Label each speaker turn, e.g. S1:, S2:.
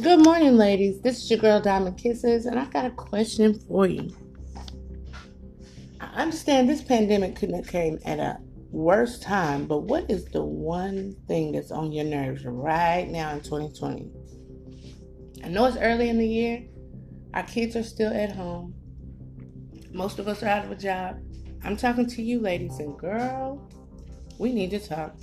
S1: Good morning, ladies. This is your girl Diamond Kisses, and I got a question for you. I understand this pandemic couldn't have came at a worse time, but what is the one thing that's on your nerves right now in 2020? I know it's early in the year. Our kids are still at home. Most of us are out of a job. I'm talking to you, ladies, and girl, we need to talk.